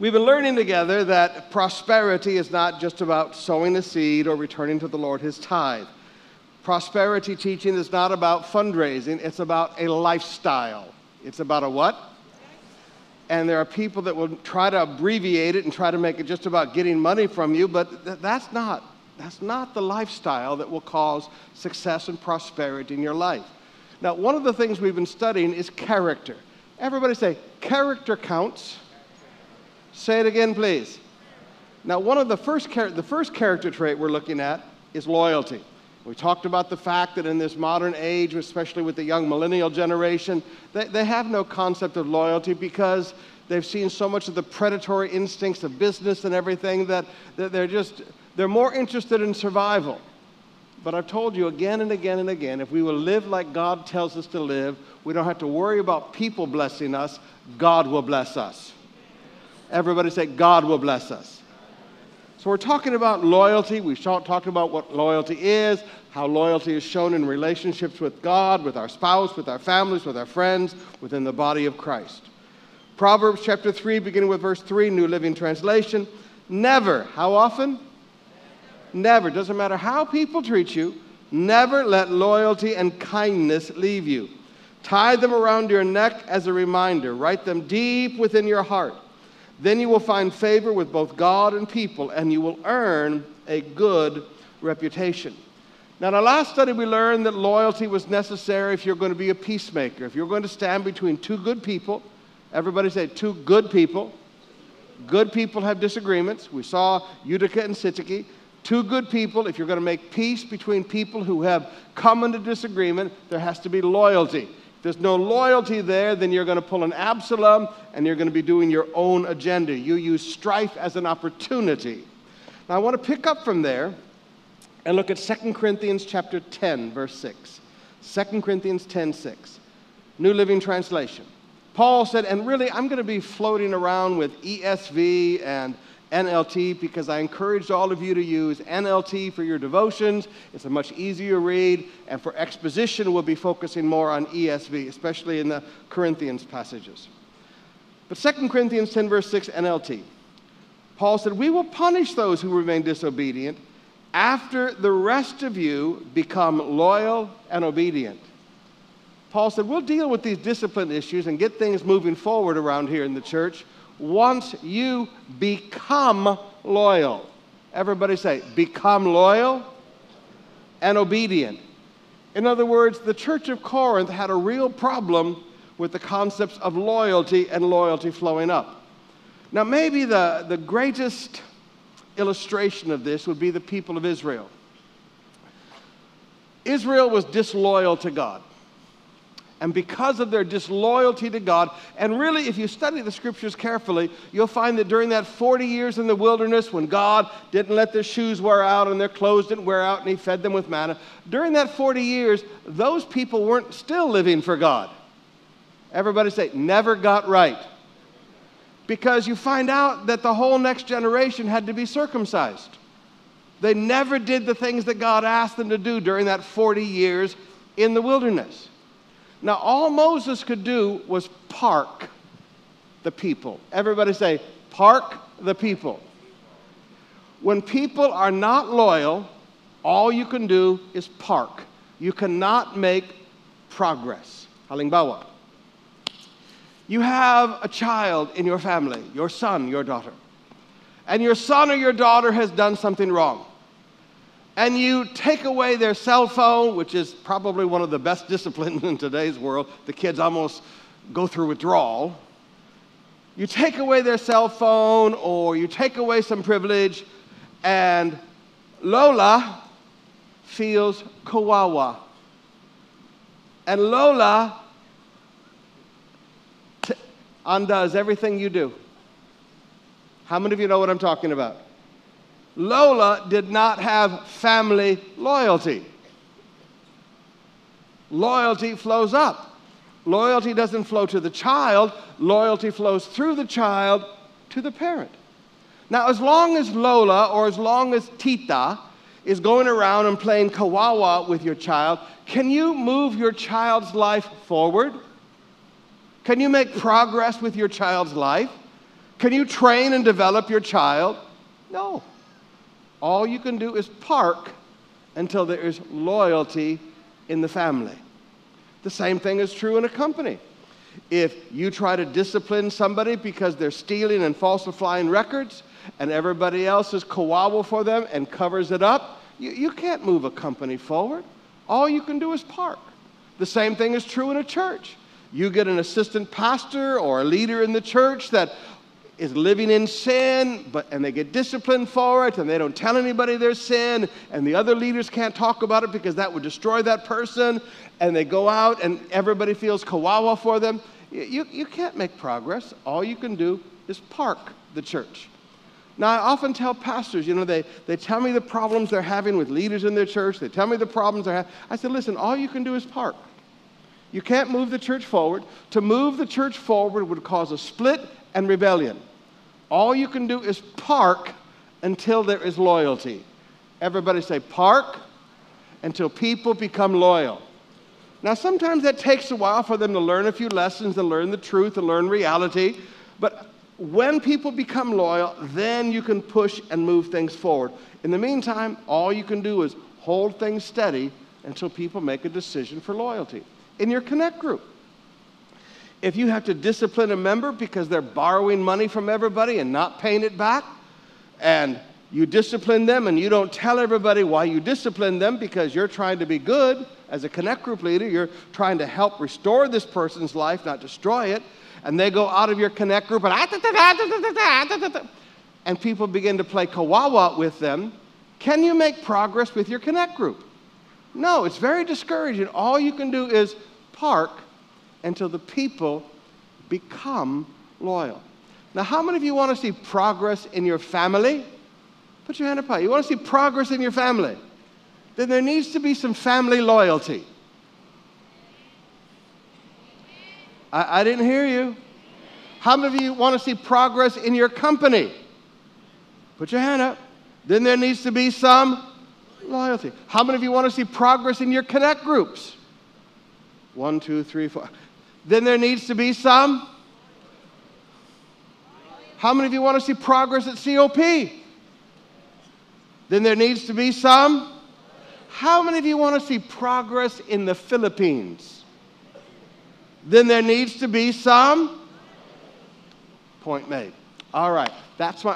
We've been learning together that prosperity is not just about sowing a seed or returning to the Lord his tithe. Prosperity teaching is not about fundraising, it's about a lifestyle. It's about a what? And there are people that will try to abbreviate it and try to make it just about getting money from you, but th- that's not. That's not the lifestyle that will cause success and prosperity in your life. Now, one of the things we've been studying is character. Everybody say, character counts. Say it again, please. Now, one of the first, char- the first character trait we're looking at is loyalty. We talked about the fact that in this modern age, especially with the young millennial generation, they, they have no concept of loyalty because they've seen so much of the predatory instincts of business and everything that, that they're just, they're more interested in survival. But I've told you again and again and again if we will live like God tells us to live, we don't have to worry about people blessing us, God will bless us. Everybody say, God will bless us. So we're talking about loyalty. We've talked about what loyalty is, how loyalty is shown in relationships with God, with our spouse, with our families, with our friends, within the body of Christ. Proverbs chapter 3, beginning with verse 3, New Living Translation. Never, how often? Never. Doesn't matter how people treat you, never let loyalty and kindness leave you. Tie them around your neck as a reminder, write them deep within your heart. Then you will find favor with both God and people, and you will earn a good reputation. Now, in our last study, we learned that loyalty was necessary if you're going to be a peacemaker. If you're going to stand between two good people, everybody say two good people. Good people have disagreements. We saw Euodia and Syntyche. Two good people, if you're going to make peace between people who have come into disagreement, there has to be loyalty there's no loyalty there, then you're going to pull an Absalom and you're going to be doing your own agenda. You use strife as an opportunity. Now I want to pick up from there and look at 2 Corinthians chapter 10 verse 6. 2 Corinthians 10 6. New Living Translation. Paul said, and really I'm going to be floating around with ESV and NLT because I encouraged all of you to use NLT for your devotions. It's a much easier read. And for exposition, we'll be focusing more on ESV, especially in the Corinthians passages. But 2 Corinthians 10, verse 6, NLT. Paul said, We will punish those who remain disobedient after the rest of you become loyal and obedient. Paul said, We'll deal with these discipline issues and get things moving forward around here in the church once you become loyal. Everybody say, become loyal and obedient. In other words, the church of Corinth had a real problem with the concepts of loyalty and loyalty flowing up. Now, maybe the, the greatest illustration of this would be the people of Israel. Israel was disloyal to God. And because of their disloyalty to God, and really, if you study the scriptures carefully, you'll find that during that 40 years in the wilderness, when God didn't let their shoes wear out and their clothes didn't wear out and He fed them with manna, during that 40 years, those people weren't still living for God. Everybody say, never got right. Because you find out that the whole next generation had to be circumcised. They never did the things that God asked them to do during that 40 years in the wilderness. Now, all Moses could do was park the people. Everybody say, park the people. When people are not loyal, all you can do is park. You cannot make progress. Halimbawa. You have a child in your family, your son, your daughter, and your son or your daughter has done something wrong and you take away their cell phone, which is probably one of the best disciplines in today's world, the kids almost go through withdrawal. You take away their cell phone or you take away some privilege, and Lola feels kawawa. And Lola t- undoes everything you do. How many of you know what I'm talking about? Lola did not have family loyalty. Loyalty flows up. Loyalty doesn't flow to the child, loyalty flows through the child to the parent. Now, as long as Lola or as long as Tita is going around and playing kawawa with your child, can you move your child's life forward? Can you make progress with your child's life? Can you train and develop your child? No. All you can do is park until there is loyalty in the family. The same thing is true in a company. If you try to discipline somebody because they're stealing and falsifying records, and everybody else is kawawa for them and covers it up, you, you can't move a company forward. All you can do is park. The same thing is true in a church. You get an assistant pastor or a leader in the church that is living in sin, but and they get disciplined for it, and they don't tell anybody their sin, and the other leaders can't talk about it because that would destroy that person, and they go out and everybody feels kawawa for them. You, you can't make progress. All you can do is park the church. Now, I often tell pastors, you know, they, they tell me the problems they're having with leaders in their church. They tell me the problems they're having. I said, listen, all you can do is park. You can't move the church forward. To move the church forward would cause a split and rebellion. All you can do is park until there is loyalty. Everybody say, park until people become loyal. Now, sometimes that takes a while for them to learn a few lessons and learn the truth and learn reality. But when people become loyal, then you can push and move things forward. In the meantime, all you can do is hold things steady until people make a decision for loyalty. In your Connect group, if you have to discipline a member because they're borrowing money from everybody and not paying it back, and you discipline them and you don't tell everybody why you discipline them because you're trying to be good as a Connect group leader, you're trying to help restore this person's life, not destroy it, and they go out of your Connect group and, and people begin to play kawawa with them, can you make progress with your Connect group? No, it's very discouraging. All you can do is park until the people become loyal. Now, how many of you want to see progress in your family? Put your hand up high. You want to see progress in your family? Then there needs to be some family loyalty. I, I didn't hear you. How many of you want to see progress in your company? Put your hand up. Then there needs to be some loyalty. How many of you want to see progress in your connect groups? One, two, three, four then there needs to be some. How many of you want to see progress at COP? Then there needs to be some. How many of you want to see progress in the Philippines? Then there needs to be some. Point made. All right, that's my